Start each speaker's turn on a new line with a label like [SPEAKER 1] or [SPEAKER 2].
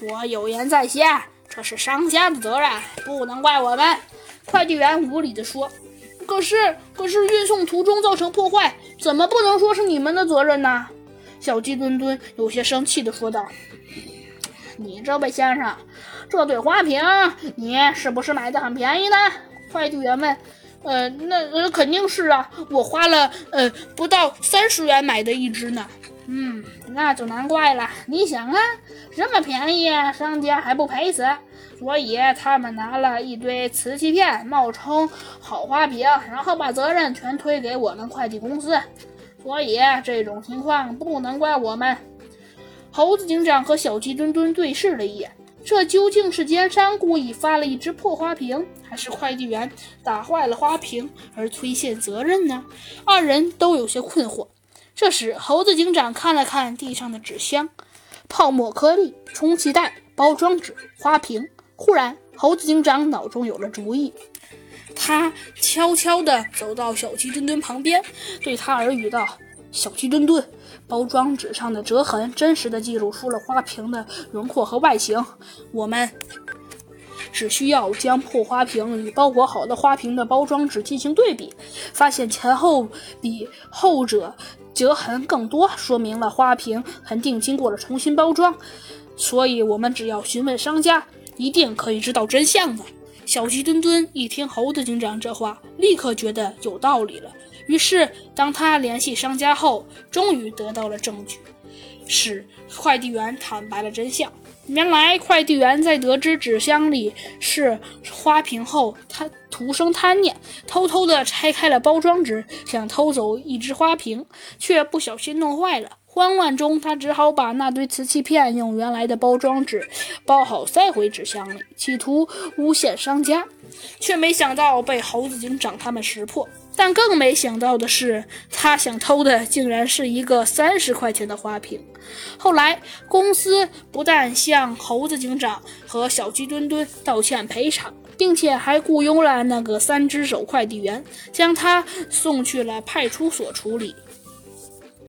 [SPEAKER 1] 我有言在先，这是商家的责任，不能怪我们。”快递员无理地说。“可是，可是运送途中造成破坏，怎么不能说是你们的责任呢？”小鸡墩墩有些生气地说道。“你这位先生，这对花瓶你是不是买的很便宜呢？”快递员问。“呃，那呃肯定是啊，我花了呃不到三十元买的一只呢。”嗯，那就难怪了。你想啊，这么便宜，商家还不赔死？所以他们拿了一堆瓷器片，冒充好花瓶，然后把责任全推给我们快递公司。所以这种情况不能怪我们。猴子警长和小鸡墩墩对视了一眼，这究竟是奸商故意发了一只破花瓶，还是快递员打坏了花瓶而推卸责任呢？二人都有些困惑。这时，猴子警长看了看地上的纸箱、泡沫颗粒、充气袋、包装纸、花瓶。忽然，猴子警长脑中有了主意，他悄悄地走到小鸡墩墩旁边，对他耳语道：“小鸡墩墩，包装纸上的折痕真实地记录出了花瓶的轮廓和外形。我们只需要将破花瓶与包裹好的花瓶的包装纸进行对比，发现前后比后者。”折痕更多，说明了花瓶肯定经过了重新包装，所以我们只要询问商家，一定可以知道真相的。小鸡墩墩一听猴子警长这话，立刻觉得有道理了。于是，当他联系商家后，终于得到了证据，使快递员坦白了真相。原来，快递员在得知纸箱里是花瓶后，他徒生贪念，偷偷地拆开了包装纸，想偷走一只花瓶，却不小心弄坏了。慌乱中，他只好把那堆瓷器片用原来的包装纸包好，塞回纸箱里，企图诬陷商家，却没想到被猴子警长他们识破。但更没想到的是，他想偷的竟然是一个三十块钱的花瓶。后来，公司不但向猴子警长和小鸡墩墩道歉赔偿，并且还雇佣了那个三只手快递员，将他送去了派出所处理。